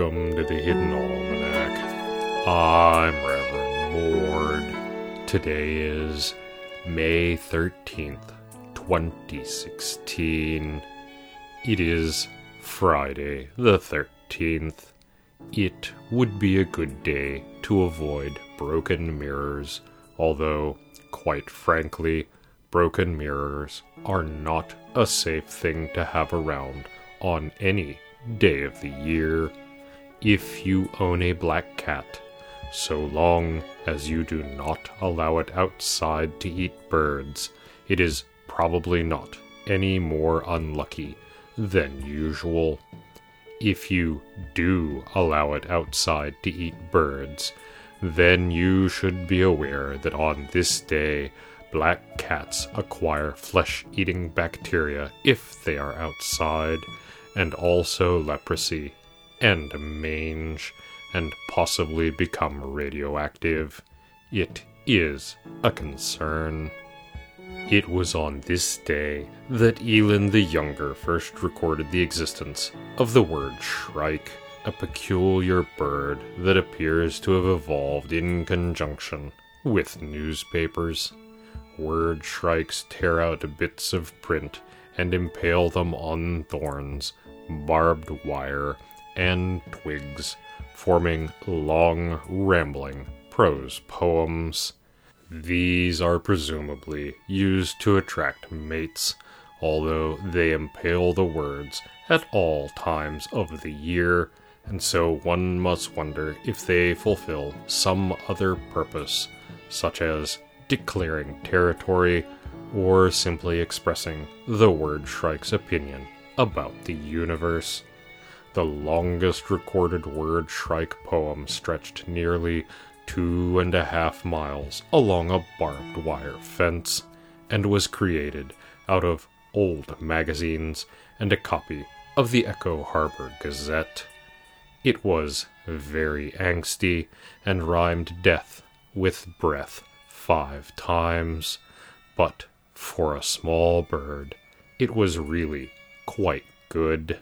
Welcome to the Hidden Almanac. I'm Reverend Mord. Today is May 13th, 2016. It is Friday the 13th. It would be a good day to avoid broken mirrors, although, quite frankly, broken mirrors are not a safe thing to have around on any day of the year. If you own a black cat, so long as you do not allow it outside to eat birds, it is probably not any more unlucky than usual. If you do allow it outside to eat birds, then you should be aware that on this day, black cats acquire flesh eating bacteria if they are outside, and also leprosy, and mange, and possibly become radioactive. It is a concern. It was on this day that Elin the Younger first recorded the existence of the word shrike, a peculiar bird that appears to have evolved in conjunction with newspapers. Word shrikes tear out bits of print and impale them on thorns, barbed wire, and twigs, forming long, rambling prose poems. These are presumably used to attract mates, although they impale the words at all times of the year, and so one must wonder if they fulfill some other purpose, such as declaring territory or simply expressing the word shrike's opinion about the universe. The longest recorded word shrike poem stretched nearly two and a half miles along a barbed wire fence and was created out of old magazines and a copy of the Echo Harbor Gazette. It was very angsty and rhymed death with breath five times, but for a small bird, it was really quite good.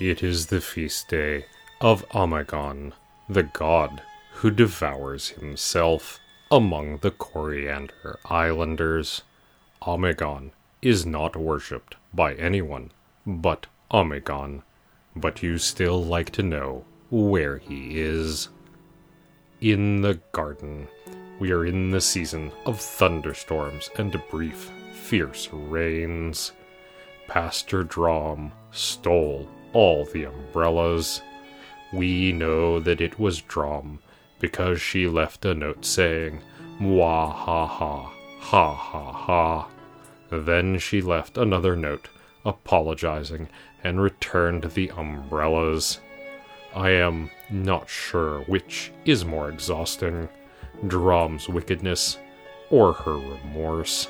It is the feast day of Omigon, the god who devours himself among the Coriander Islanders. Omigon is not worshipped by anyone but Omigon, but you still like to know where he is. In the garden, we are in the season of thunderstorms and brief, fierce rains. Pastor Drom stole all the umbrellas. We know that it was Drom because she left a note saying, Mwah ha ha, ha ha ha. Then she left another note apologizing and returned the umbrellas. I am not sure which is more exhausting Drom's wickedness or her remorse.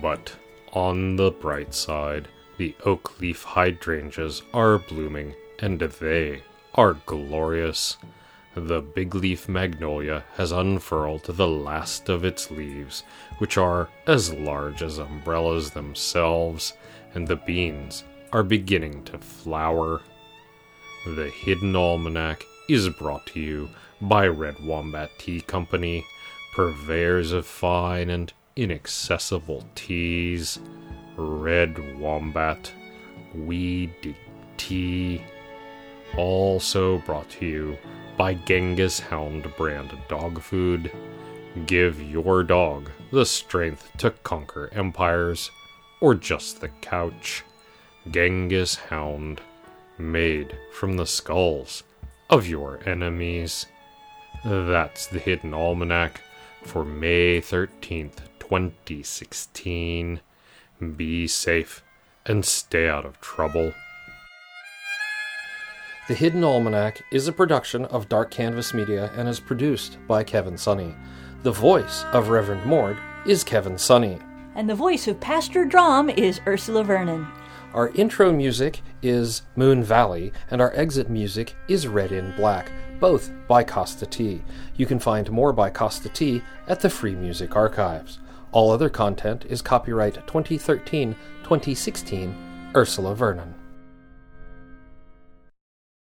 But on the bright side, the oak leaf hydrangeas are blooming, and they are glorious. The big leaf magnolia has unfurled the last of its leaves, which are as large as umbrellas themselves, and the beans are beginning to flower. The Hidden Almanac is brought to you by Red Wombat Tea Company, purveyors of fine and inaccessible teas. Red Wombat, We Dig Tea. Also brought to you by Genghis Hound brand dog food. Give your dog the strength to conquer empires or just the couch. Genghis Hound, made from the skulls of your enemies. That's the Hidden Almanac for May 13th, 2016. Be safe and stay out of trouble. The Hidden Almanac is a production of Dark Canvas Media and is produced by Kevin Sonney. The voice of Reverend Mord is Kevin Sonney. And the voice of Pastor Drom is Ursula Vernon. Our intro music is Moon Valley, and our exit music is Red in Black, both by Kosta T. You can find more by Kosta T at the Free Music Archives. All other content is copyright 2013 2016 Ursula Vernon.